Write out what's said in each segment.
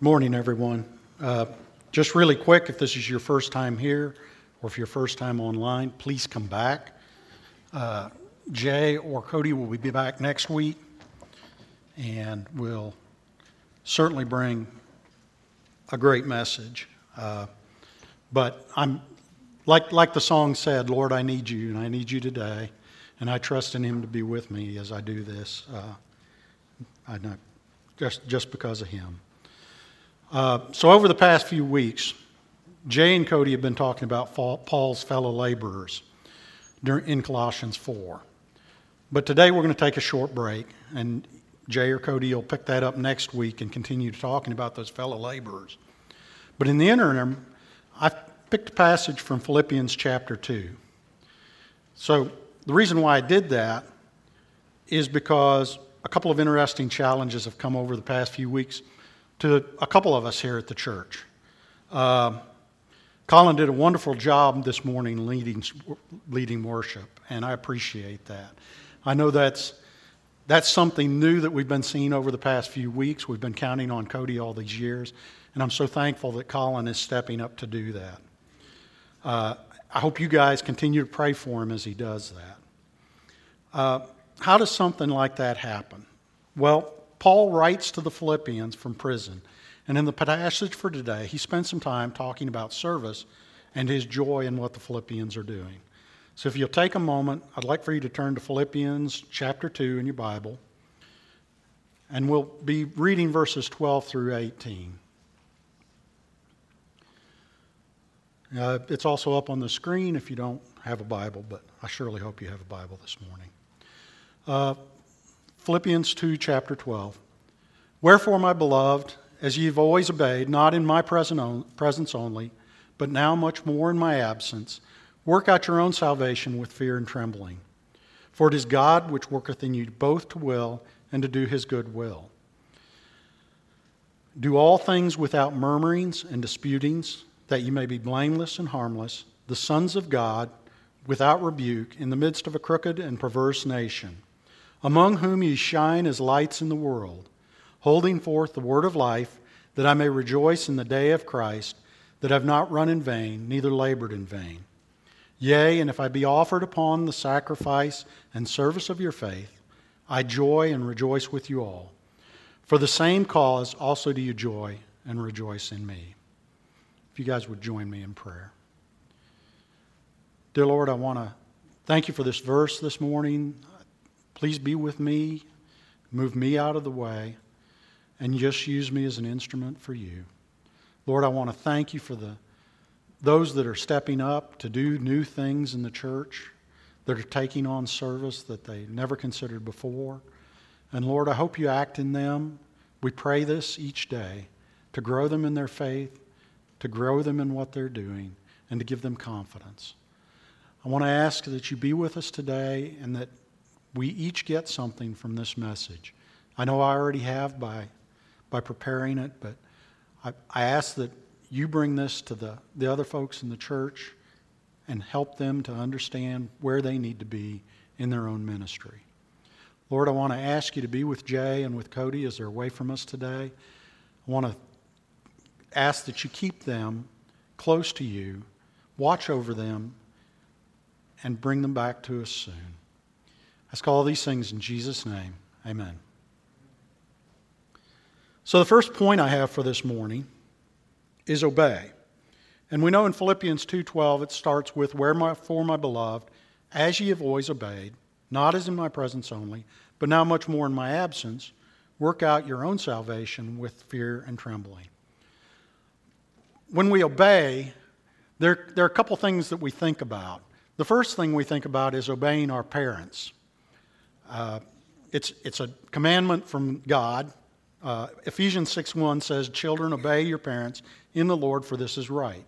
Morning, everyone. Uh, just really quick, if this is your first time here or if your first time online, please come back. Uh, Jay or Cody will be back next week, and will certainly bring a great message. Uh, but I'm like like the song said, Lord, I need you, and I need you today, and I trust in Him to be with me as I do this. Uh, I know just just because of Him. Uh, so, over the past few weeks, Jay and Cody have been talking about Paul's fellow laborers in Colossians 4. But today we're going to take a short break, and Jay or Cody will pick that up next week and continue talking about those fellow laborers. But in the interim, I've picked a passage from Philippians chapter 2. So, the reason why I did that is because a couple of interesting challenges have come over the past few weeks to a couple of us here at the church. Uh, Colin did a wonderful job this morning leading, leading worship, and I appreciate that. I know that's, that's something new that we've been seeing over the past few weeks. We've been counting on Cody all these years, and I'm so thankful that Colin is stepping up to do that. Uh, I hope you guys continue to pray for him as he does that. Uh, how does something like that happen? Well, Paul writes to the Philippians from prison. And in the passage for today, he spends some time talking about service and his joy in what the Philippians are doing. So if you'll take a moment, I'd like for you to turn to Philippians chapter 2 in your Bible. And we'll be reading verses 12 through 18. Uh, it's also up on the screen if you don't have a Bible, but I surely hope you have a Bible this morning. Uh, Philippians 2, chapter 12. Wherefore, my beloved, as ye have always obeyed, not in my presence only, but now much more in my absence, work out your own salvation with fear and trembling. For it is God which worketh in you both to will and to do his good will. Do all things without murmurings and disputings, that ye may be blameless and harmless, the sons of God, without rebuke, in the midst of a crooked and perverse nation among whom ye shine as lights in the world, holding forth the word of life, that I may rejoice in the day of Christ, that I have not run in vain, neither labored in vain. Yea, and if I be offered upon the sacrifice and service of your faith, I joy and rejoice with you all. For the same cause also do you joy and rejoice in me. If you guys would join me in prayer. Dear Lord, I want to thank you for this verse this morning. Please be with me, move me out of the way, and just use me as an instrument for you. Lord, I want to thank you for the, those that are stepping up to do new things in the church, that are taking on service that they never considered before. And Lord, I hope you act in them. We pray this each day to grow them in their faith, to grow them in what they're doing, and to give them confidence. I want to ask that you be with us today and that we each get something from this message. I know I already have by, by preparing it, but I, I ask that you bring this to the, the other folks in the church and help them to understand where they need to be in their own ministry. Lord, I want to ask you to be with Jay and with Cody as they're away from us today. I want to ask that you keep them close to you, watch over them, and bring them back to us soon. Ask all these things in Jesus' name. Amen. So, the first point I have for this morning is obey. And we know in Philippians 2:12 it starts with where my for my beloved as ye have always obeyed not as in my presence only but now much more in my absence work out your own salvation with fear and trembling. When we obey there, there are a couple things that we think about. The first thing we think about is obeying our parents. Uh, it's, it's a commandment from God. Uh, Ephesians 6 1 says, Children, obey your parents in the Lord, for this is right.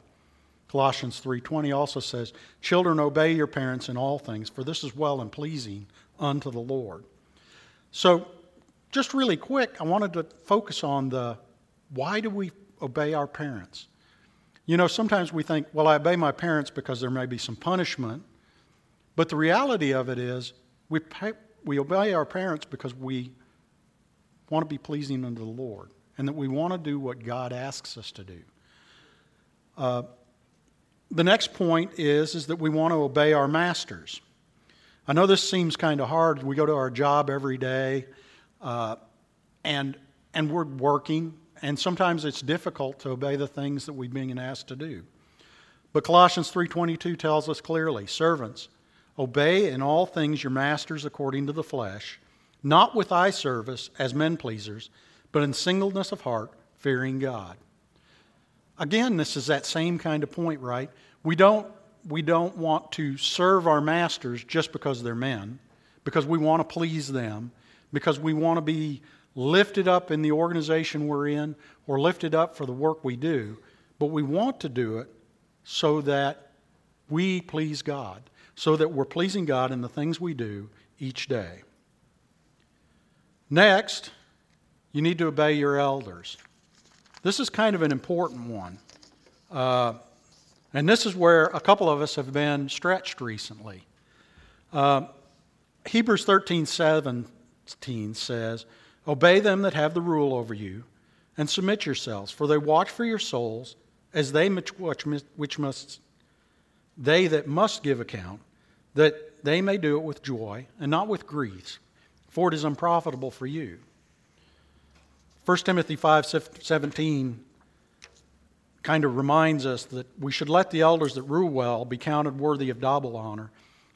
Colossians 3:20 also says, "Children obey your parents in all things, for this is well and pleasing unto the Lord." So, just really quick, I wanted to focus on the why do we obey our parents? You know, sometimes we think, well, I obey my parents because there may be some punishment, but the reality of it is we pay, we obey our parents because we want to be pleasing unto the Lord. and that we want to do what God asks us to do. Uh, the next point is, is that we want to obey our masters. I know this seems kind of hard. We go to our job every day, uh, and, and we're working, and sometimes it's difficult to obey the things that we've been asked to do. But Colossians 3:22 tells us clearly, servants, obey in all things your masters according to the flesh, not with eye service as men pleasers, but in singleness of heart, fearing God. Again, this is that same kind of point, right? We don't, we don't want to serve our masters just because they're men, because we want to please them, because we want to be lifted up in the organization we're in or lifted up for the work we do, but we want to do it so that we please God, so that we're pleasing God in the things we do each day. Next, you need to obey your elders. This is kind of an important one. Uh, and this is where a couple of us have been stretched recently. Uh, Hebrews 13 17 says, Obey them that have the rule over you, and submit yourselves, for they watch for your souls, as they which, which must they that must give account, that they may do it with joy and not with grief, for it is unprofitable for you. 1 Timothy 5 17 kind of reminds us that we should let the elders that rule well be counted worthy of double honor,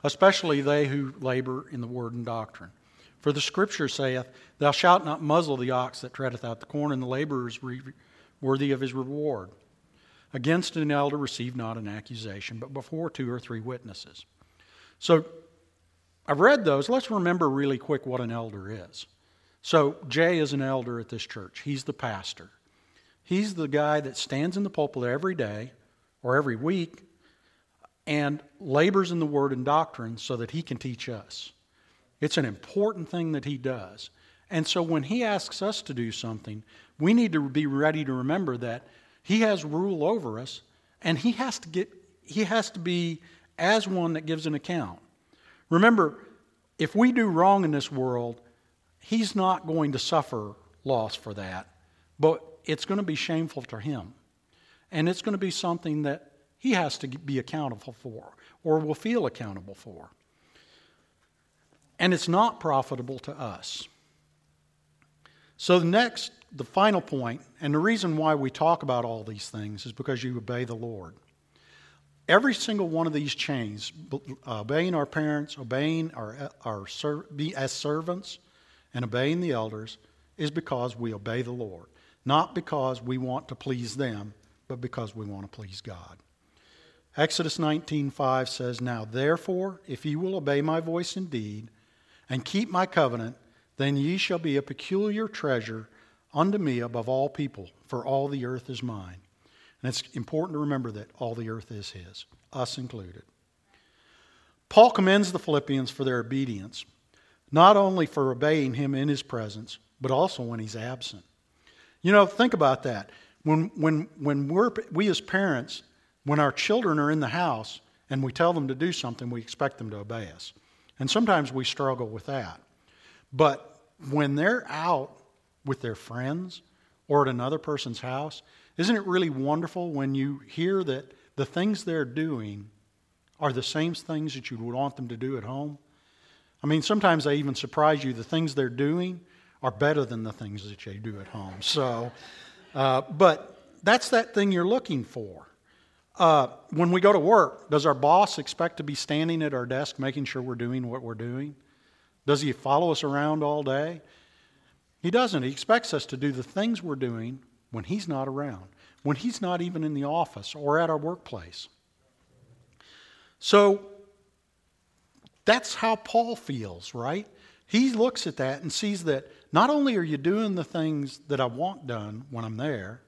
especially they who labor in the word and doctrine. For the scripture saith, Thou shalt not muzzle the ox that treadeth out the corn, and the laborer is re- worthy of his reward. Against an elder receive not an accusation, but before two or three witnesses. So I've read those. Let's remember really quick what an elder is. So Jay is an elder at this church, he's the pastor. He's the guy that stands in the pulpit every day or every week and labors in the word and doctrine so that he can teach us. It's an important thing that he does. And so when he asks us to do something, we need to be ready to remember that he has rule over us and he has to get he has to be as one that gives an account. Remember, if we do wrong in this world, he's not going to suffer loss for that, but it's going to be shameful to him. And it's going to be something that he has to be accountable for or will feel accountable for and it's not profitable to us. So, the next, the final point, and the reason why we talk about all these things is because you obey the Lord. Every single one of these chains, uh, obeying our parents, obeying our, our be as servants, and obeying the elders, is because we obey the Lord. Not because we want to please them, but because we want to please God. Exodus 19:5 says, "Now therefore, if ye will obey my voice indeed, and keep my covenant, then ye shall be a peculiar treasure unto me above all people, for all the earth is mine. And it's important to remember that all the earth is his, us included. Paul commends the Philippians for their obedience, not only for obeying him in his presence, but also when he's absent. You know, think about that. When, when, when we're, we as parents, when our children are in the house and we tell them to do something, we expect them to obey us. And sometimes we struggle with that. But when they're out with their friends or at another person's house, isn't it really wonderful when you hear that the things they're doing are the same things that you would want them to do at home? I mean, sometimes they even surprise you. The things they're doing are better than the things that you do at home. So, uh, but that's that thing you're looking for. Uh, when we go to work, does our boss expect to be standing at our desk making sure we're doing what we're doing? Does he follow us around all day? He doesn't. He expects us to do the things we're doing when he's not around, when he's not even in the office or at our workplace. So that's how Paul feels, right? He looks at that and sees that not only are you doing the things that I want done when I'm there,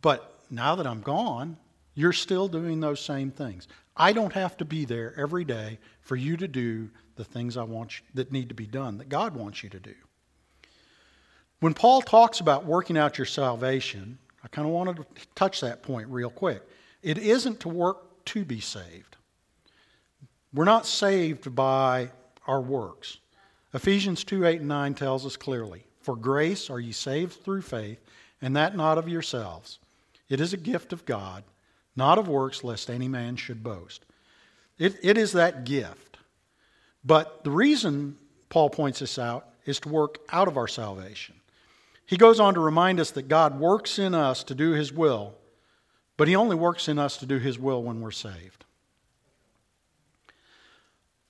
but now that I'm gone, you're still doing those same things. I don't have to be there every day for you to do the things I want you, that need to be done, that God wants you to do. When Paul talks about working out your salvation, I kind of wanted to touch that point real quick. It isn't to work to be saved. We're not saved by our works. Ephesians 2 8 and 9 tells us clearly For grace are ye saved through faith, and that not of yourselves. It is a gift of God, not of works, lest any man should boast. It, it is that gift. But the reason Paul points this out is to work out of our salvation. He goes on to remind us that God works in us to do his will, but he only works in us to do his will when we're saved.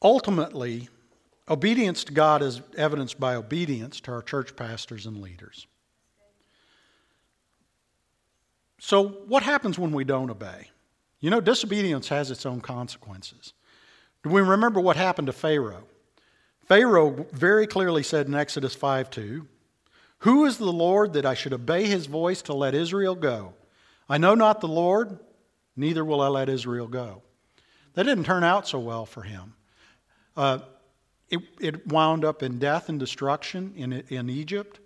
Ultimately, obedience to God is evidenced by obedience to our church pastors and leaders. So, what happens when we don't obey? You know, disobedience has its own consequences. Do we remember what happened to Pharaoh? Pharaoh very clearly said in Exodus 5 2, Who is the Lord that I should obey his voice to let Israel go? I know not the Lord, neither will I let Israel go. That didn't turn out so well for him. Uh, it, it wound up in death and destruction in, in Egypt.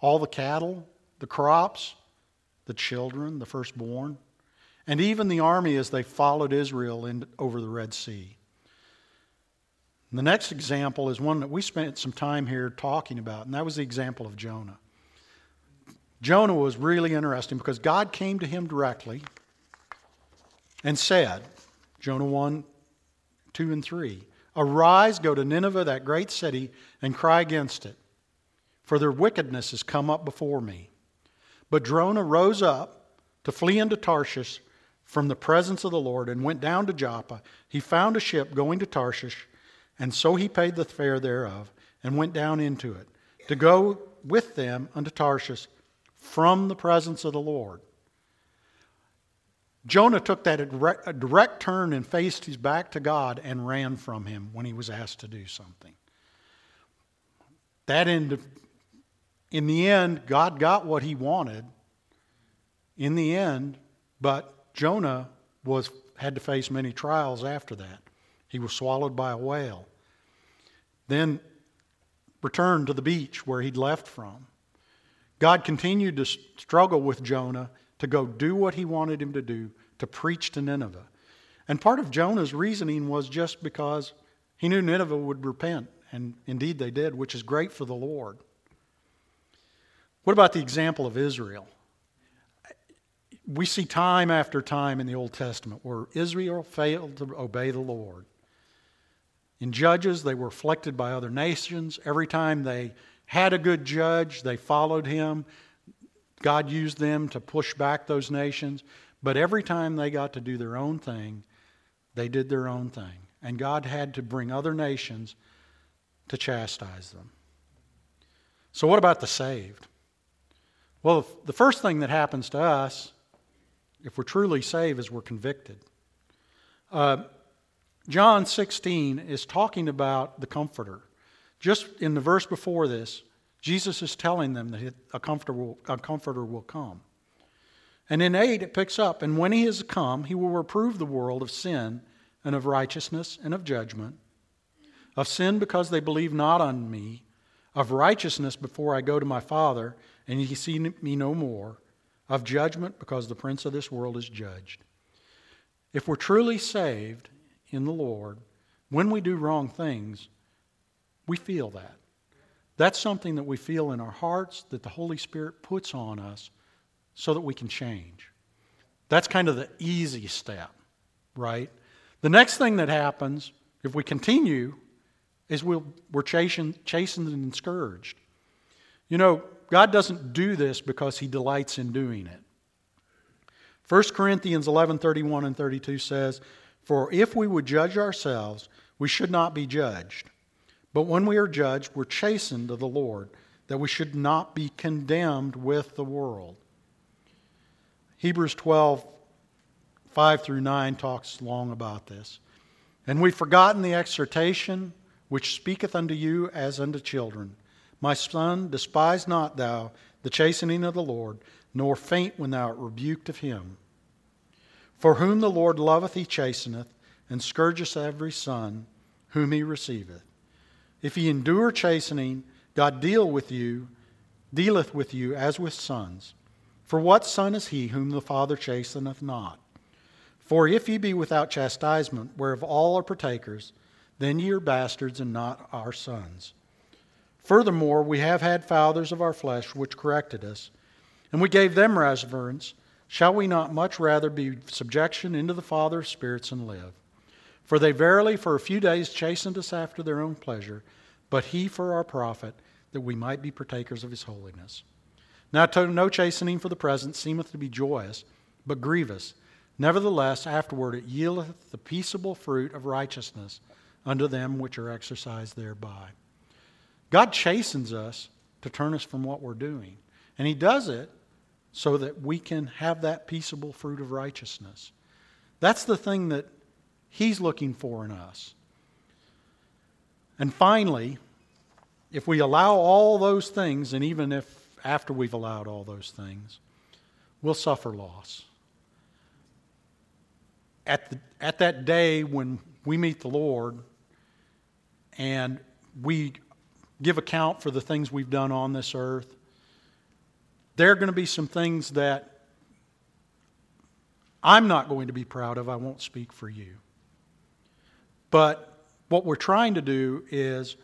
All the cattle, the crops, the children, the firstborn, and even the army as they followed Israel in, over the Red Sea. And the next example is one that we spent some time here talking about, and that was the example of Jonah. Jonah was really interesting because God came to him directly and said, Jonah 1, 2, and 3, Arise, go to Nineveh, that great city, and cry against it, for their wickedness has come up before me. But Jonah rose up to flee into Tarshish from the presence of the Lord and went down to Joppa. He found a ship going to Tarshish, and so he paid the fare thereof and went down into it to go with them unto Tarshish from the presence of the Lord. Jonah took that direct turn and faced his back to God and ran from him when he was asked to do something. That ended in the end, God got what he wanted in the end, but Jonah was, had to face many trials after that. He was swallowed by a whale. Then returned to the beach where he'd left from. God continued to struggle with Jonah to go do what he wanted him to do, to preach to Nineveh. And part of Jonah's reasoning was just because he knew Nineveh would repent, and indeed they did, which is great for the Lord. What about the example of Israel? We see time after time in the Old Testament where Israel failed to obey the Lord. In Judges, they were afflicted by other nations. Every time they had a good judge, they followed him. God used them to push back those nations. But every time they got to do their own thing, they did their own thing. And God had to bring other nations to chastise them. So, what about the saved? Well, the first thing that happens to us, if we're truly saved, is we're convicted. Uh, John 16 is talking about the Comforter. Just in the verse before this, Jesus is telling them that a comforter will, a comforter will come. And in 8, it picks up, and when he has come, he will reprove the world of sin and of righteousness and of judgment. Of sin because they believe not on me, of righteousness before I go to my Father and ye see me no more, of judgment, because the prince of this world is judged. If we're truly saved in the Lord, when we do wrong things, we feel that. That's something that we feel in our hearts that the Holy Spirit puts on us so that we can change. That's kind of the easy step, right? The next thing that happens, if we continue, is we we are chastened, chastened and scourged. You know, God doesn't do this because he delights in doing it. 1 Corinthians 11 31 and 32 says, For if we would judge ourselves, we should not be judged. But when we are judged, we're chastened of the Lord, that we should not be condemned with the world. Hebrews 12 5 through 9 talks long about this. And we've forgotten the exhortation which speaketh unto you as unto children. My son, despise not thou the chastening of the Lord, nor faint when thou art rebuked of him. For whom the Lord loveth, he chasteneth, and scourgeth every son whom he receiveth. If ye endure chastening, God deal with you, dealeth with you as with sons. For what son is he whom the Father chasteneth not? For if ye be without chastisement, whereof all are partakers, then ye are bastards and not our sons. Furthermore, we have had fathers of our flesh which corrected us, and we gave them reverence. Shall we not much rather be subjection into the Father of spirits and live? For they verily for a few days chastened us after their own pleasure, but he for our profit, that we might be partakers of his holiness. Now no chastening for the present seemeth to be joyous, but grievous. Nevertheless, afterward it yieldeth the peaceable fruit of righteousness unto them which are exercised thereby. God chastens us to turn us from what we're doing. And He does it so that we can have that peaceable fruit of righteousness. That's the thing that He's looking for in us. And finally, if we allow all those things, and even if after we've allowed all those things, we'll suffer loss. At, the, at that day when we meet the Lord and we give account for the things we've done on this earth, there are going to be some things that I'm not going to be proud of. I won't speak for you. But what we're trying to do is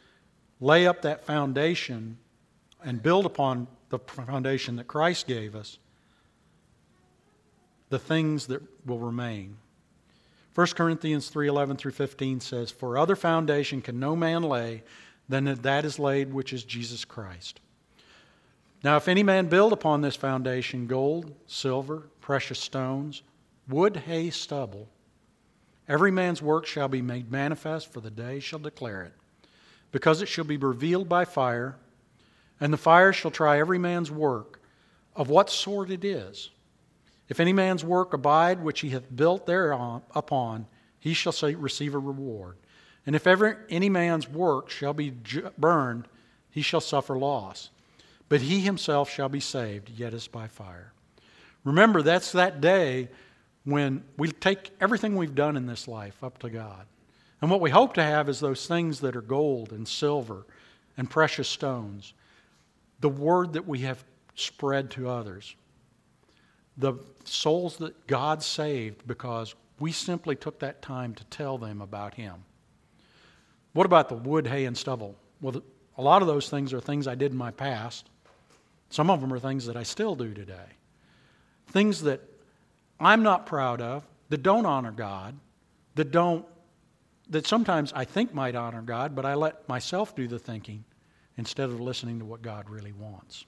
lay up that foundation and build upon the foundation that Christ gave us the things that will remain. 1 Corinthians 3:11 through 15 says, "For other foundation can no man lay than that is laid which is Jesus Christ." Now, if any man build upon this foundation gold, silver, precious stones, wood, hay, stubble, every man's work shall be made manifest, for the day shall declare it, because it shall be revealed by fire, and the fire shall try every man's work of what sort it is. If any man's work abide which he hath built thereupon, he shall receive a reward. And if ever any man's work shall be burned, he shall suffer loss but he himself shall be saved, yet as by fire. Remember, that's that day when we take everything we've done in this life up to God. And what we hope to have is those things that are gold and silver and precious stones, the word that we have spread to others, the souls that God saved because we simply took that time to tell them about Him. What about the wood, hay, and stubble? Well, a lot of those things are things I did in my past. Some of them are things that I still do today. Things that I'm not proud of, that don't honor God, that don't that sometimes I think might honor God, but I let myself do the thinking instead of listening to what God really wants.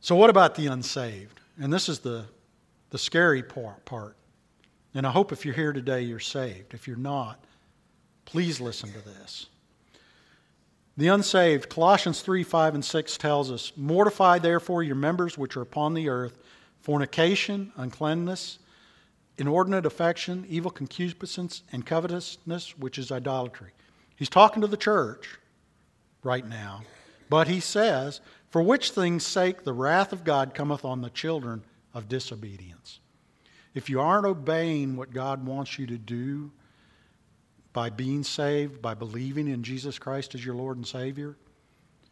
So, what about the unsaved? And this is the, the scary part. And I hope if you're here today, you're saved. If you're not, please listen to this. The unsaved, Colossians 3 5 and 6 tells us, Mortify therefore your members which are upon the earth fornication, uncleanness, inordinate affection, evil concupiscence, and covetousness, which is idolatry. He's talking to the church right now, but he says, For which things' sake the wrath of God cometh on the children of disobedience. If you aren't obeying what God wants you to do, by being saved, by believing in Jesus Christ as your Lord and Savior,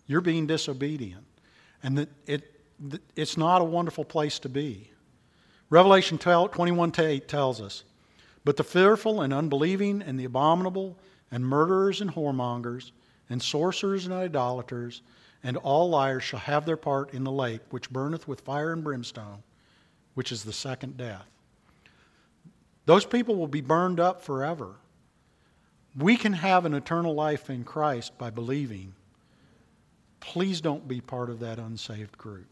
you're being disobedient. And that it, it's not a wonderful place to be. Revelation 21 8 tells us, But the fearful and unbelieving and the abominable and murderers and whoremongers and sorcerers and idolaters and all liars shall have their part in the lake which burneth with fire and brimstone, which is the second death. Those people will be burned up forever. We can have an eternal life in Christ by believing. Please don't be part of that unsaved group.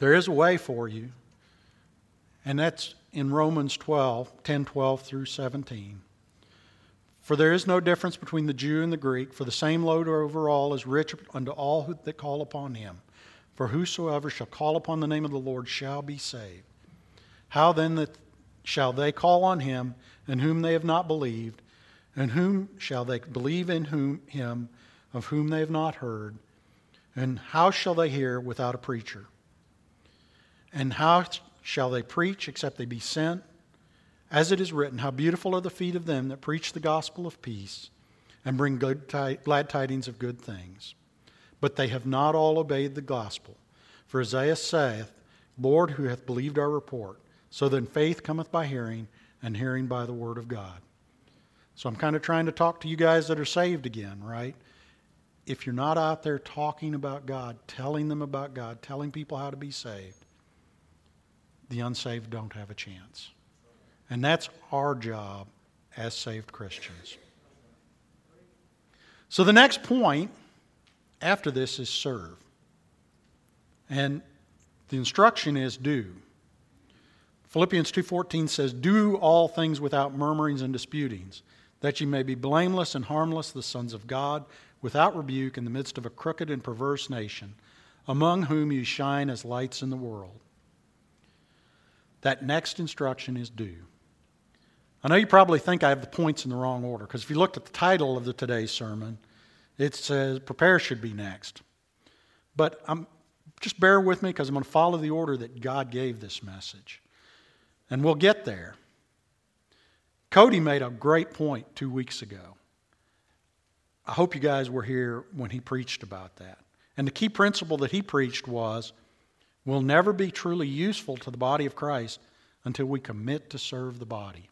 There is a way for you, and that's in Romans 12, 10 12 through 17. For there is no difference between the Jew and the Greek, for the same load over all is rich unto all that call upon him. For whosoever shall call upon the name of the Lord shall be saved. How then that shall they call on him in whom they have not believed? And whom shall they believe in whom him of whom they have not heard? And how shall they hear without a preacher? And how shall they preach except they be sent? As it is written, How beautiful are the feet of them that preach the gospel of peace and bring good, glad tidings of good things but they have not all obeyed the gospel. For Isaiah saith, Lord, who hath believed our report? So then faith cometh by hearing, and hearing by the word of God. So I'm kind of trying to talk to you guys that are saved again, right? If you're not out there talking about God, telling them about God, telling people how to be saved, the unsaved don't have a chance. And that's our job as saved Christians. So the next point after this is serve. And the instruction is do. Philippians 2:14 says, "Do all things without murmurings and disputings, that ye may be blameless and harmless, the sons of God, without rebuke in the midst of a crooked and perverse nation, among whom you shine as lights in the world." That next instruction is do. I know you probably think I have the points in the wrong order because if you looked at the title of the today's sermon, it says prepare should be next. But I'm, just bear with me because I'm going to follow the order that God gave this message. And we'll get there. Cody made a great point two weeks ago. I hope you guys were here when he preached about that. And the key principle that he preached was we'll never be truly useful to the body of Christ until we commit to serve the body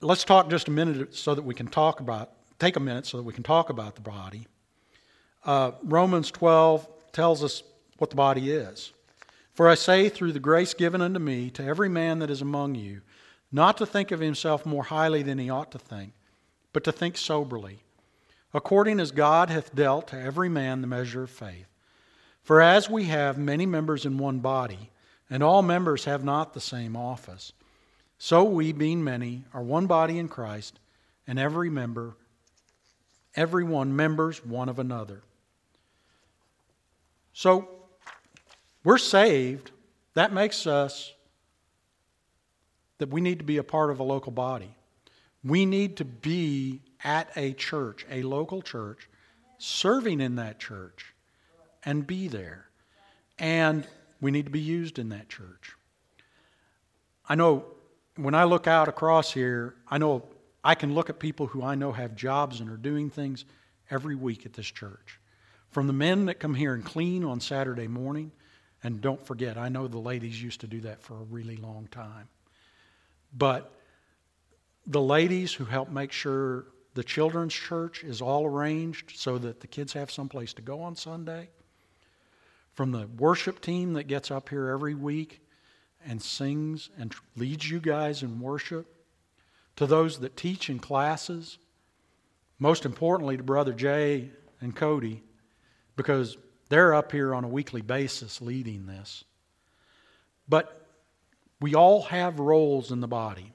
let's talk just a minute so that we can talk about, take a minute so that we can talk about the body. Uh, Romans 12 tells us what the body is. For I say, through the grace given unto me, to every man that is among you, not to think of himself more highly than he ought to think, but to think soberly, according as God hath dealt to every man the measure of faith. For as we have many members in one body, and all members have not the same office, so we, being many, are one body in Christ, and every member, every one members one of another. So we're saved. That makes us that we need to be a part of a local body. We need to be at a church, a local church, serving in that church, and be there. And we need to be used in that church. I know when I look out across here, I know I can look at people who I know have jobs and are doing things every week at this church. From the men that come here and clean on Saturday morning, and don't forget, I know the ladies used to do that for a really long time. But the ladies who help make sure the children's church is all arranged so that the kids have someplace to go on Sunday, from the worship team that gets up here every week and sings and leads you guys in worship, to those that teach in classes, most importantly to Brother Jay and Cody, because they're up here on a weekly basis leading this. But we all have roles in the body.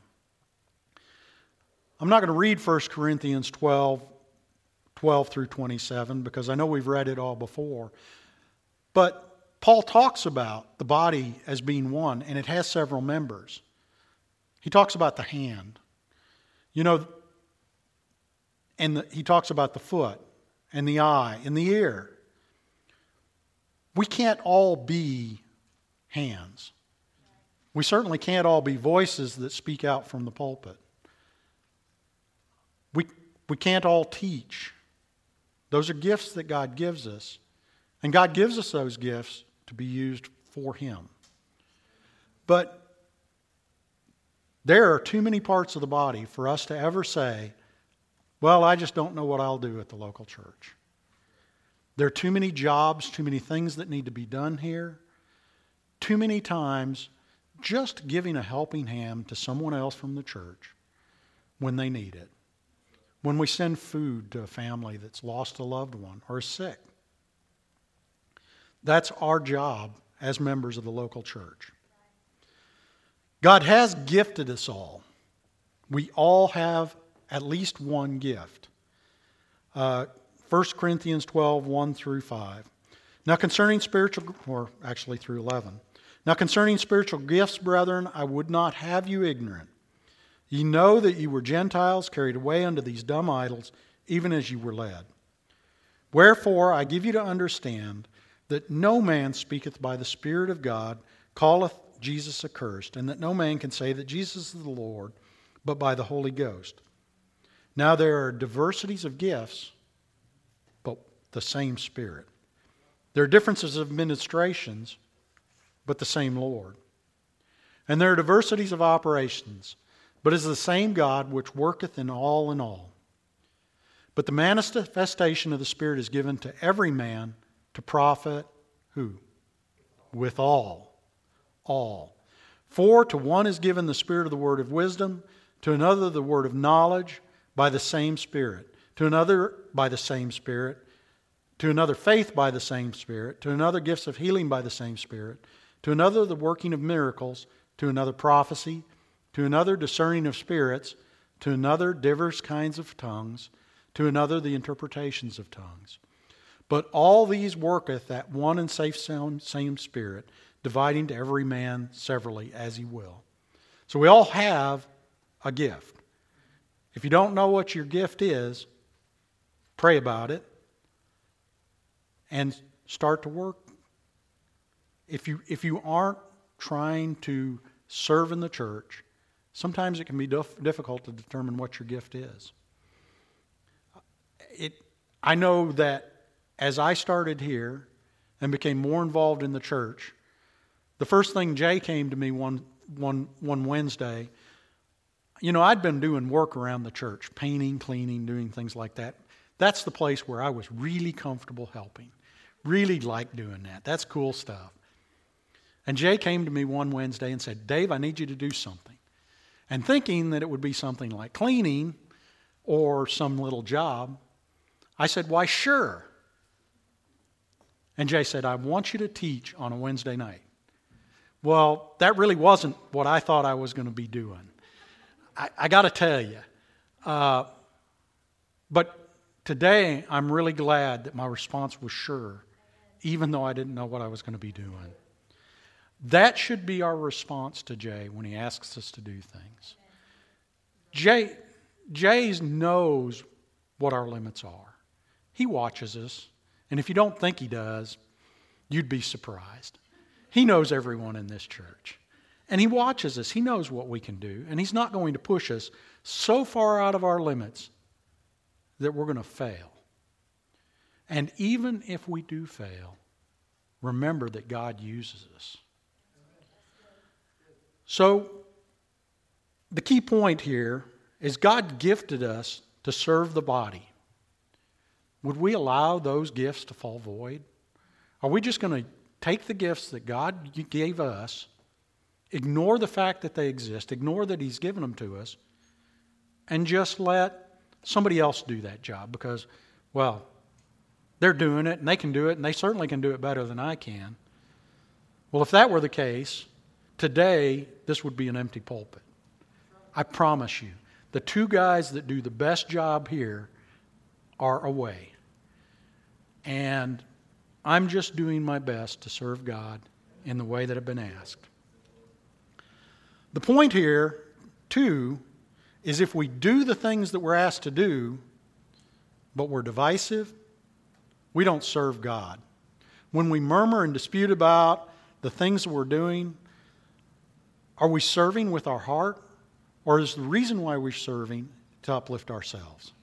I'm not going to read 1 Corinthians 12, 12 through 27 because I know we've read it all before. But Paul talks about the body as being one, and it has several members. He talks about the hand. You know, and the, he talks about the foot, and the eye, and the ear. We can't all be hands. We certainly can't all be voices that speak out from the pulpit. We, we can't all teach. Those are gifts that God gives us. And God gives us those gifts to be used for Him. But there are too many parts of the body for us to ever say, well, I just don't know what I'll do at the local church. There are too many jobs, too many things that need to be done here. Too many times, just giving a helping hand to someone else from the church when they need it. When we send food to a family that's lost a loved one or is sick. That's our job as members of the local church. God has gifted us all. We all have at least one gift. Uh, 1 Corinthians 12, 1 through 5. Now, concerning spiritual, or actually through 11. Now, concerning spiritual gifts, brethren, I would not have you ignorant. Ye know that ye were Gentiles carried away unto these dumb idols, even as ye were led. Wherefore, I give you to understand that no man speaketh by the Spirit of God, calleth Jesus accursed, and that no man can say that Jesus is the Lord, but by the Holy Ghost. Now there are diversities of gifts, but the same Spirit. There are differences of administrations, but the same Lord. And there are diversities of operations, but it is the same God which worketh in all in all. But the manifestation of the Spirit is given to every man to profit who? With all. All. For to one is given the Spirit of the word of wisdom, to another the word of knowledge by the same Spirit, to another by the same Spirit, to another faith by the same Spirit, to another gifts of healing by the same Spirit, to another the working of miracles, to another prophecy, to another discerning of spirits, to another divers kinds of tongues, to another the interpretations of tongues. But all these worketh that one and same, same Spirit, dividing to every man severally as he will. So we all have a gift. If you don't know what your gift is, pray about it and start to work. If you, if you aren't trying to serve in the church, sometimes it can be dif- difficult to determine what your gift is. It, I know that as I started here and became more involved in the church, the first thing Jay came to me one, one, one Wednesday, you know, I'd been doing work around the church, painting, cleaning, doing things like that. That's the place where I was really comfortable helping. Really like doing that. That's cool stuff. And Jay came to me one Wednesday and said, Dave, I need you to do something. And thinking that it would be something like cleaning or some little job, I said, Why, sure. And Jay said, I want you to teach on a Wednesday night. Well, that really wasn't what I thought I was going to be doing. I, I got to tell you. Uh, but today, I'm really glad that my response was sure, even though I didn't know what I was going to be doing. That should be our response to Jay when he asks us to do things. Jay, Jay knows what our limits are. He watches us, and if you don't think he does, you'd be surprised. He knows everyone in this church. And he watches us. He knows what we can do. And he's not going to push us so far out of our limits that we're going to fail. And even if we do fail, remember that God uses us. So, the key point here is God gifted us to serve the body. Would we allow those gifts to fall void? Are we just going to take the gifts that God gave us, ignore the fact that they exist, ignore that He's given them to us, and just let somebody else do that job because, well, they're doing it and they can do it and they certainly can do it better than I can? Well, if that were the case, Today, this would be an empty pulpit. I promise you. The two guys that do the best job here are away. And I'm just doing my best to serve God in the way that I've been asked. The point here, too, is if we do the things that we're asked to do, but we're divisive, we don't serve God. When we murmur and dispute about the things that we're doing, are we serving with our heart? Or is the reason why we're serving to uplift ourselves?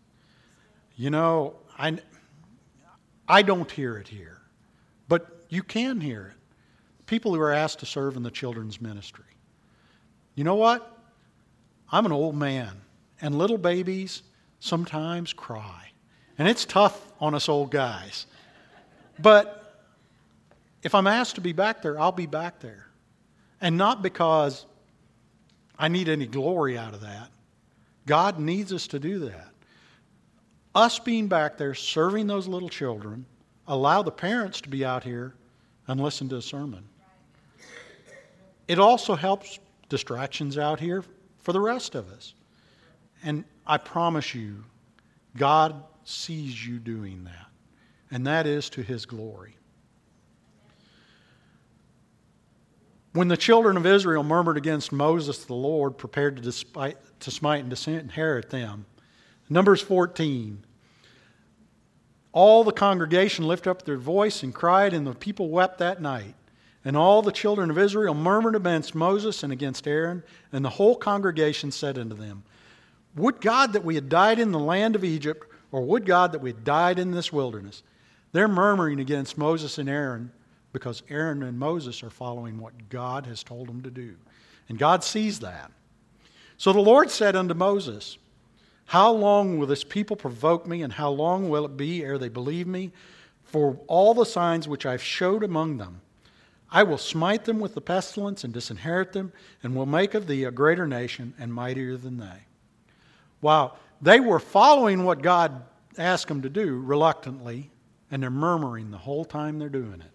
You know, I, I don't hear it here, but you can hear it. People who are asked to serve in the children's ministry. You know what? I'm an old man, and little babies sometimes cry. And it's tough on us old guys. But if I'm asked to be back there, I'll be back there. And not because I need any glory out of that. God needs us to do that. Us being back there serving those little children, allow the parents to be out here and listen to a sermon. It also helps distractions out here for the rest of us. And I promise you, God sees you doing that, and that is to His glory. When the children of Israel murmured against Moses, the Lord prepared to, despite, to smite and disinherit them. Numbers 14. All the congregation lifted up their voice and cried, and the people wept that night. And all the children of Israel murmured against Moses and against Aaron, and the whole congregation said unto them, Would God that we had died in the land of Egypt, or would God that we had died in this wilderness? They're murmuring against Moses and Aaron because Aaron and Moses are following what God has told them to do. And God sees that. So the Lord said unto Moses, How long will this people provoke me, and how long will it be ere they believe me? For all the signs which I've showed among them, I will smite them with the pestilence and disinherit them, and will make of thee a greater nation and mightier than they. Wow, they were following what God asked them to do reluctantly, and they're murmuring the whole time they're doing it.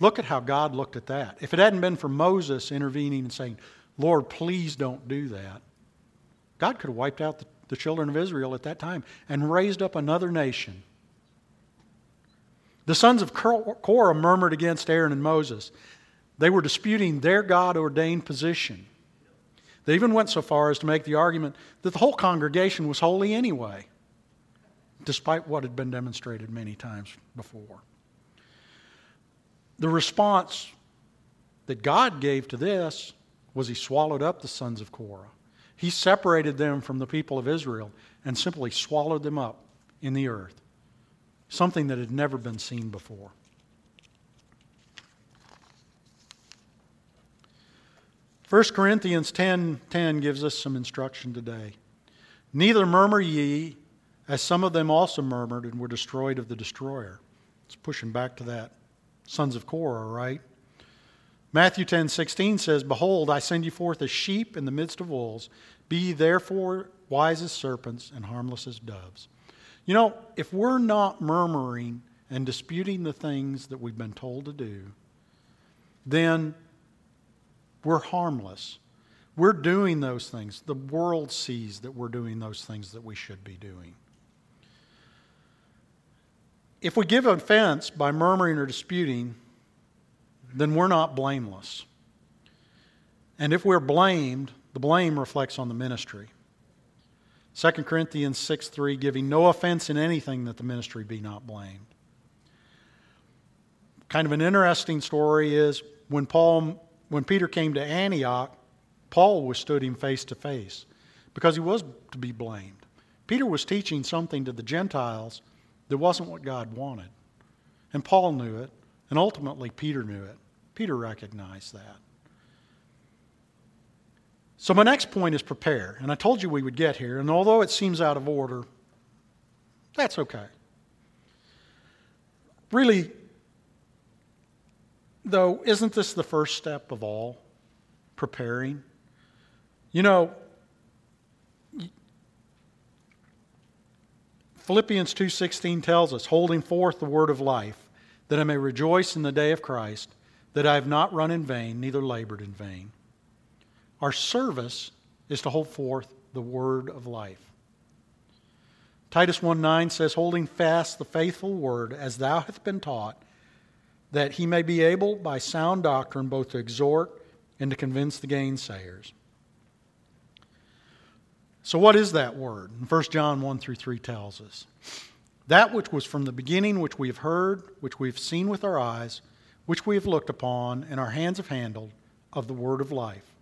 Look at how God looked at that. If it hadn't been for Moses intervening and saying, Lord, please don't do that, God could have wiped out the, children of Israel at that time and raised up another nation. The sons of Korah murmured against Aaron and Moses. They were disputing their God ordained position. They even went so far as to make the argument that the whole congregation was holy anyway, despite what had been demonstrated many times before. The response that God gave to this was He swallowed up the sons of Korah. He separated them from the people of Israel and simply swallowed them up in the earth, something that had never been seen before. First Corinthians 10:10 10, gives us some instruction today. Neither murmur ye, as some of them also murmured and were destroyed of the destroyer. It's pushing back to that sons of Korah, right? Matthew 10 16 says, Behold, I send you forth as sheep in the midst of wolves. Be ye therefore wise as serpents and harmless as doves. You know, if we're not murmuring and disputing the things that we've been told to do, then we're harmless. We're doing those things. The world sees that we're doing those things that we should be doing. If we give offense by murmuring or disputing, then we're not blameless. And if we're blamed, the blame reflects on the ministry. 2 Corinthians 6 3, giving no offense in anything that the ministry be not blamed. Kind of an interesting story is when Paul when Peter came to Antioch, Paul withstood him face to face because he was to be blamed. Peter was teaching something to the Gentiles that wasn't what God wanted. And Paul knew it, and ultimately Peter knew it. Peter recognized that. So, my next point is prepare. And I told you we would get here, and although it seems out of order, that's okay. Really, though, isn't this the first step of all? Preparing. You know, Philippians 2:16 tells us, holding forth the word of life, that I may rejoice in the day of Christ, that I have not run in vain, neither labored in vain. Our service is to hold forth the word of life. Titus 1 9 says, holding fast the faithful word as thou hast been taught, that he may be able by sound doctrine both to exhort and to convince the gainsayers. So, what is that word? 1 John 1 through 3 tells us that which was from the beginning, which we have heard, which we have seen with our eyes, which we have looked upon, and our hands have handled, of the word of life.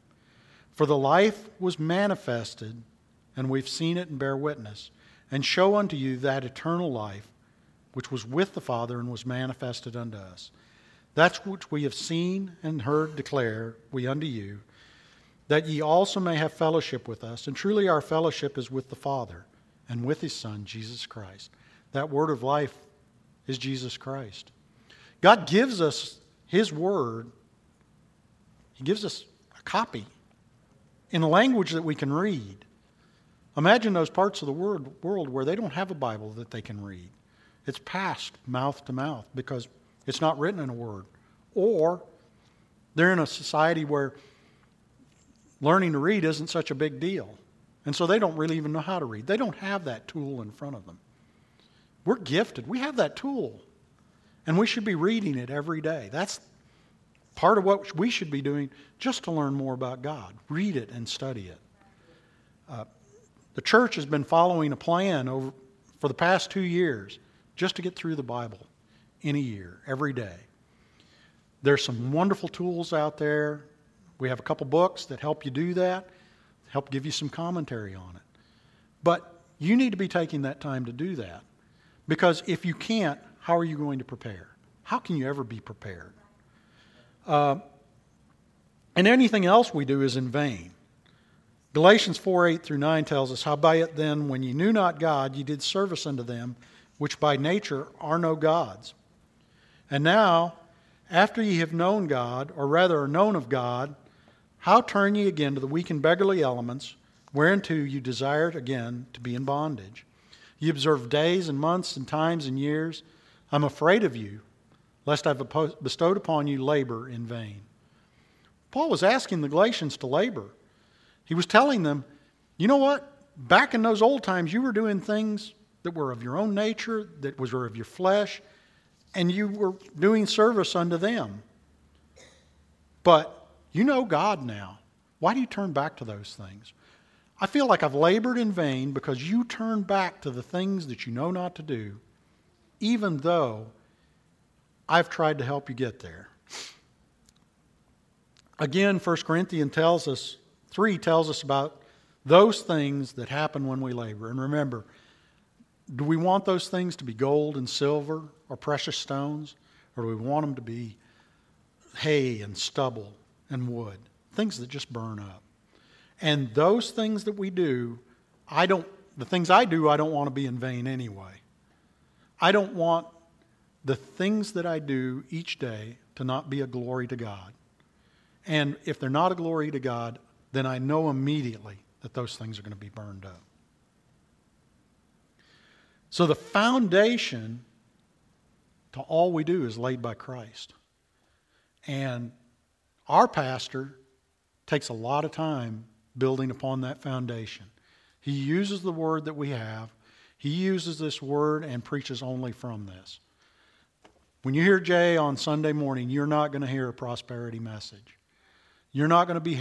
For the life was manifested, and we've seen it and bear witness, and show unto you that eternal life which was with the Father and was manifested unto us. That's which we have seen and heard declare we unto you that ye also may have fellowship with us. And truly, our fellowship is with the Father and with his Son, Jesus Christ. That word of life is Jesus Christ. God gives us his word, he gives us a copy in a language that we can read. Imagine those parts of the world where they don't have a Bible that they can read. It's passed mouth to mouth because it's not written in a word. Or they're in a society where learning to read isn't such a big deal. And so they don't really even know how to read. They don't have that tool in front of them. We're gifted. We have that tool. And we should be reading it every day. That's part of what we should be doing just to learn more about God. Read it and study it. Uh, the church has been following a plan over, for the past two years just to get through the Bible in a year, every day. There's some wonderful tools out there we have a couple books that help you do that, help give you some commentary on it. But you need to be taking that time to do that. Because if you can't, how are you going to prepare? How can you ever be prepared? Uh, and anything else we do is in vain. Galatians 4 8 through 9 tells us, Howbeit then, when ye knew not God, ye did service unto them, which by nature are no gods. And now, after ye have known God, or rather are known of God, how turn ye again to the weak and beggarly elements, whereunto you desired again to be in bondage? Ye observe days and months and times and years. I'm afraid of you, lest I have bestowed upon you labor in vain. Paul was asking the Galatians to labor. He was telling them, you know what? Back in those old times, you were doing things that were of your own nature, that was of your flesh, and you were doing service unto them. But you know God now. Why do you turn back to those things? I feel like I've labored in vain because you turn back to the things that you know not to do, even though I've tried to help you get there. Again, 1 Corinthians tells us 3 tells us about those things that happen when we labor. And remember, do we want those things to be gold and silver or precious stones? Or do we want them to be hay and stubble and wood? Things that just burn up. And those things that we do, I don't, the things I do, I don't want to be in vain anyway. I don't want the things that I do each day to not be a glory to God. And if they're not a glory to God, then I know immediately that those things are going to be burned up. So the foundation to all we do is laid by Christ. And our pastor takes a lot of time building upon that foundation. He uses the word that we have, he uses this word and preaches only from this. When you hear Jay on Sunday morning, you're not going to hear a prosperity message. You're not going to be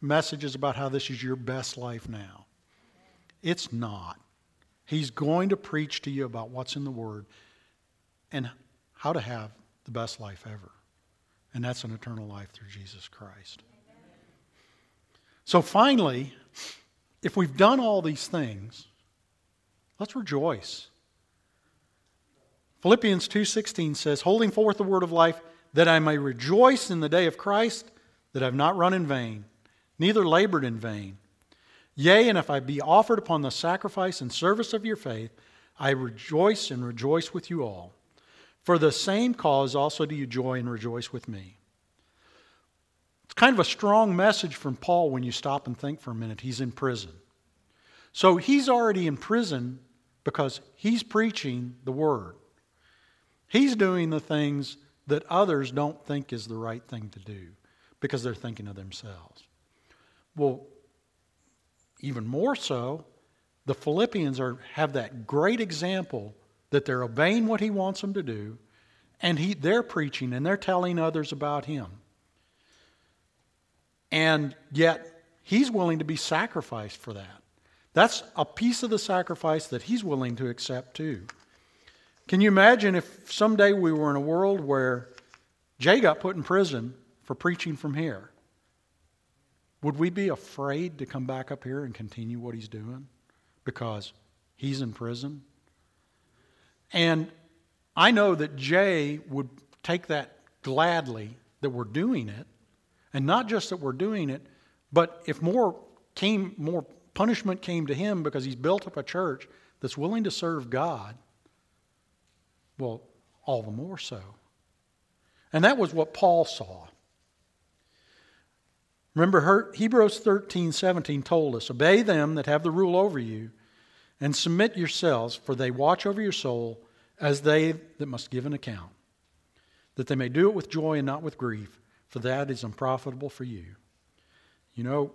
messages about how this is your best life now. It's not. He's going to preach to you about what's in the Word and how to have the best life ever. And that's an eternal life through Jesus Christ. So finally, if we've done all these things, let's rejoice. Philippians 2:16 says, "Holding forth the word of life, that I may rejoice in the day of Christ, that I've not run in vain, neither labored in vain. Yea, and if I be offered upon the sacrifice and service of your faith, I rejoice and rejoice with you all. For the same cause also do you joy and rejoice with me. It's kind of a strong message from Paul when you stop and think for a minute. He's in prison. So he's already in prison because he's preaching the word. He's doing the things that others don't think is the right thing to do because they're thinking of themselves. Well, even more so, the Philippians are, have that great example that they're obeying what he wants them to do, and he, they're preaching and they're telling others about him. And yet, he's willing to be sacrificed for that. That's a piece of the sacrifice that he's willing to accept too. Can you imagine if someday we were in a world where Jay got put in prison for preaching from here? Would we be afraid to come back up here and continue what he's doing because he's in prison? And I know that Jay would take that gladly that we're doing it, and not just that we're doing it, but if more came, more punishment came to him because he's built up a church that's willing to serve God, well, all the more so. And that was what Paul saw. Remember, Hebrews 13, 17 told us, Obey them that have the rule over you, and submit yourselves, for they watch over your soul as they that must give an account, that they may do it with joy and not with grief, for that is unprofitable for you. You know,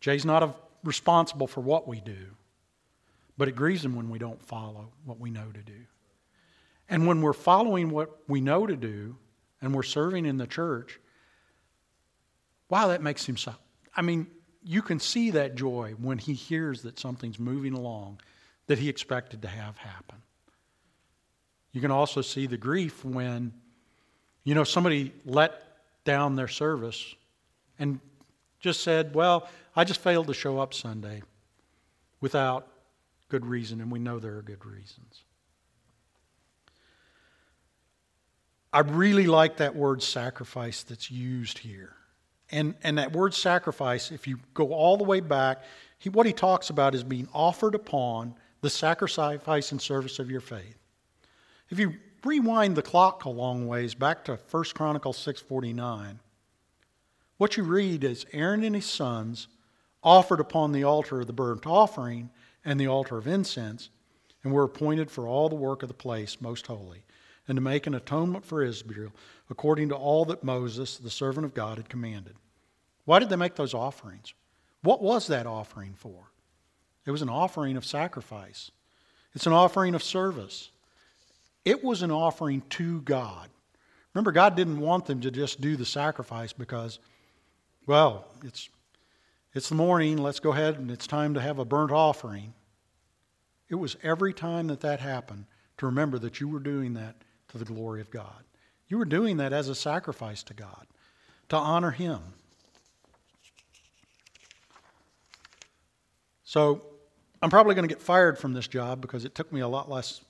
Jay's not responsible for what we do, but it grieves him when we don't follow what we know to do. And when we're following what we know to do, and we're serving in the church, Wow, that makes him so. I mean, you can see that joy when he hears that something's moving along that he expected to have happen. You can also see the grief when, you know, somebody let down their service and just said, Well, I just failed to show up Sunday without good reason, and we know there are good reasons. I really like that word sacrifice that's used here. And, and that word sacrifice, if you go all the way back, he, what he talks about is being offered upon the sacrifice and service of your faith. If you rewind the clock a long ways back to 1 Chronicles 649, what you read is Aaron and his sons offered upon the altar of the burnt offering and the altar of incense, and were appointed for all the work of the place most holy, and to make an atonement for Israel, according to all that Moses, the servant of God, had commanded. Why did they make those offerings? What was that offering for? It was an offering of sacrifice, it's an offering of service. It was an offering to God. Remember, God didn't want them to just do the sacrifice because, well, it's, it's the morning, let's go ahead and it's time to have a burnt offering. It was every time that that happened to remember that you were doing that to the glory of God. You were doing that as a sacrifice to God, to honor Him. So I'm probably going to get fired from this job because it took me a lot less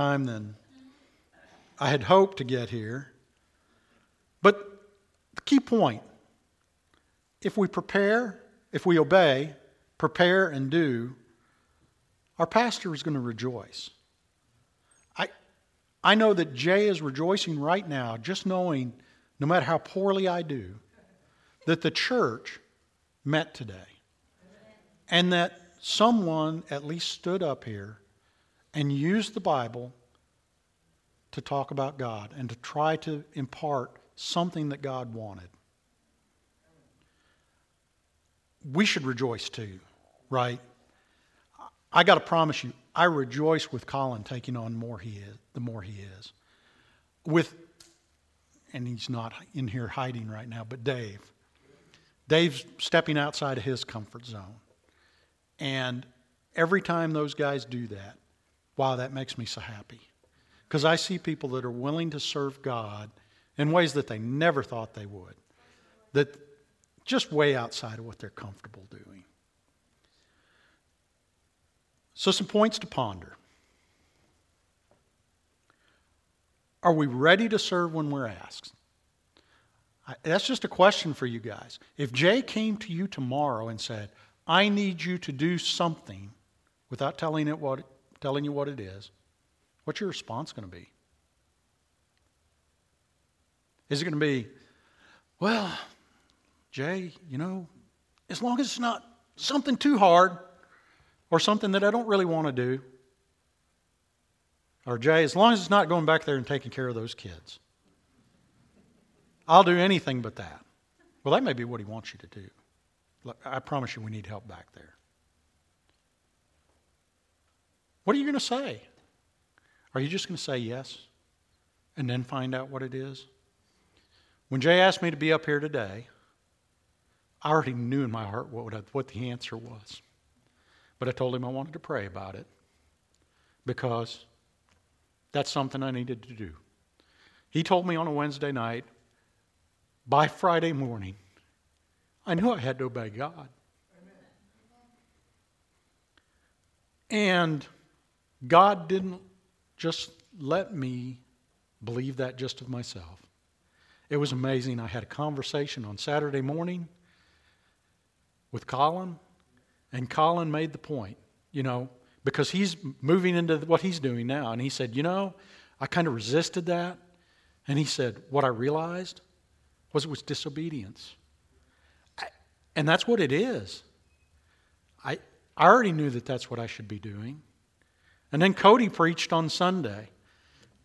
time than I had hoped to get here. But the key point if we prepare, if we obey, prepare, and do, our pastor is going to rejoice. I, I know that Jay is rejoicing right now, just knowing, no matter how poorly I do, that the church met today. And that someone at least stood up here and use the Bible to talk about God and to try to impart something that God wanted. We should rejoice too, right? I got to promise you, I rejoice with Colin taking on more he is, the more he is. With, and he's not in here hiding right now, but Dave. Dave's stepping outside of his comfort zone. And every time those guys do that, wow, that makes me so happy. Because I see people that are willing to serve God in ways that they never thought they would, that just way outside of what they're comfortable doing. So, some points to ponder. Are we ready to serve when we're asked? That's just a question for you guys. If Jay came to you tomorrow and said, I need you to do something without telling, it what, telling you what it is, what's your response going to be? Is it going to be, well, Jay, you know, as long as it's not something too hard or something that I don't really want to do, or Jay, as long as it's not going back there and taking care of those kids, I'll do anything but that. Well, that may be what he wants you to do. Look, I promise you we need help back there. What are you going to say? Are you just going to say yes and then find out what it is? When Jay asked me to be up here today, I already knew in my heart what, I, what the answer was. But I told him I wanted to pray about it because that's something I needed to do. He told me on a Wednesday night, by Friday morning, I knew I had to obey God. Amen. And God didn't just let me believe that just of myself. It was amazing. I had a conversation on Saturday morning with Colin, and Colin made the point, you know, because he's moving into what he's doing now. And he said, You know, I kind of resisted that. And he said, What I realized was it was disobedience. And that's what it is. I, I already knew that that's what I should be doing. And then Cody preached on Sunday,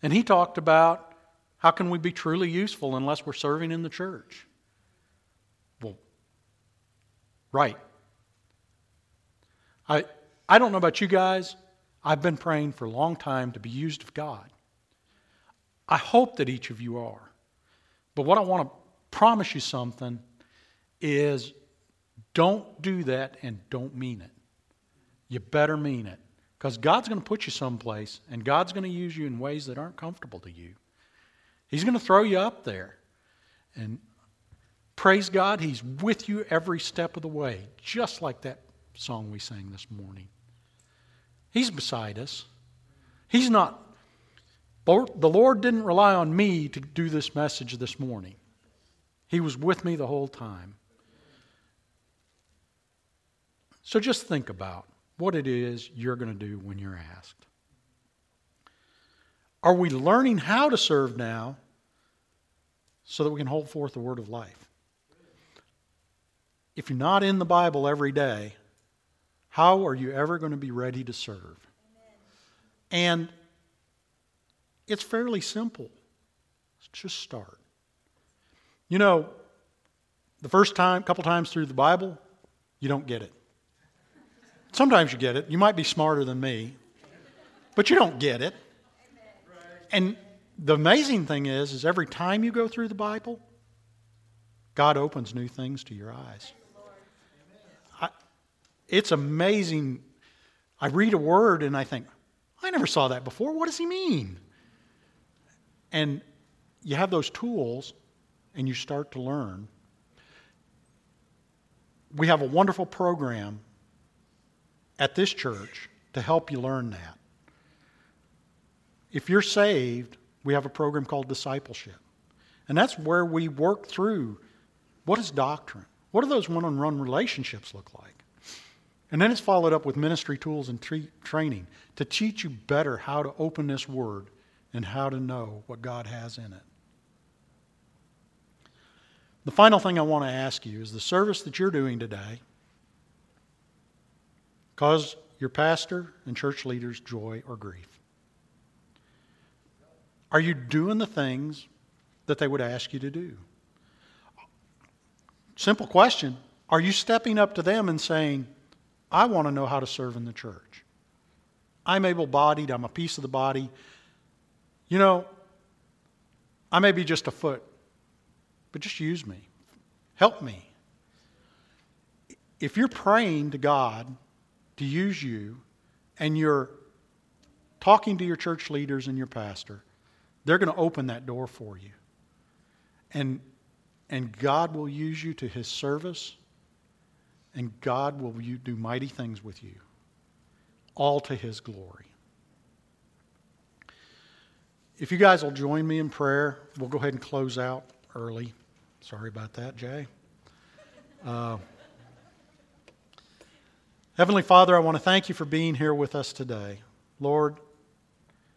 and he talked about how can we be truly useful unless we're serving in the church? Well, right. I, I don't know about you guys. I've been praying for a long time to be used of God. I hope that each of you are. But what I want to promise you something is don't do that and don't mean it. You better mean it. Because God's going to put you someplace and God's going to use you in ways that aren't comfortable to you. He's going to throw you up there. And praise God, He's with you every step of the way, just like that song we sang this morning. He's beside us. He's not the Lord didn't rely on me to do this message this morning. He was with me the whole time. So just think about what it is you're going to do when you're asked. Are we learning how to serve now so that we can hold forth the word of life? If you're not in the Bible every day, how are you ever going to be ready to serve? And it's fairly simple. Just start. You know, the first time, couple times through the Bible, you don't get it. Sometimes you get it. You might be smarter than me, but you don't get it. And the amazing thing is, is every time you go through the Bible, God opens new things to your eyes. I, it's amazing. I read a word and I think, I never saw that before. What does he mean? And you have those tools and you start to learn. We have a wonderful program at this church to help you learn that. If you're saved, we have a program called discipleship. And that's where we work through what is doctrine? What do those one on one relationships look like? And then it's followed up with ministry tools and tre- training to teach you better how to open this word and how to know what God has in it. The final thing I want to ask you is the service that you're doing today cause your pastor and church leaders joy or grief? Are you doing the things that they would ask you to do? Simple question. Are you stepping up to them and saying, I want to know how to serve in the church? I'm able bodied, I'm a piece of the body. You know, I may be just a foot, but just use me. Help me. If you're praying to God to use you and you're talking to your church leaders and your pastor, they're going to open that door for you. And, and God will use you to his service, and God will do mighty things with you, all to his glory. If you guys will join me in prayer, we'll go ahead and close out early. Sorry about that, Jay. Uh, Heavenly Father, I want to thank you for being here with us today. Lord,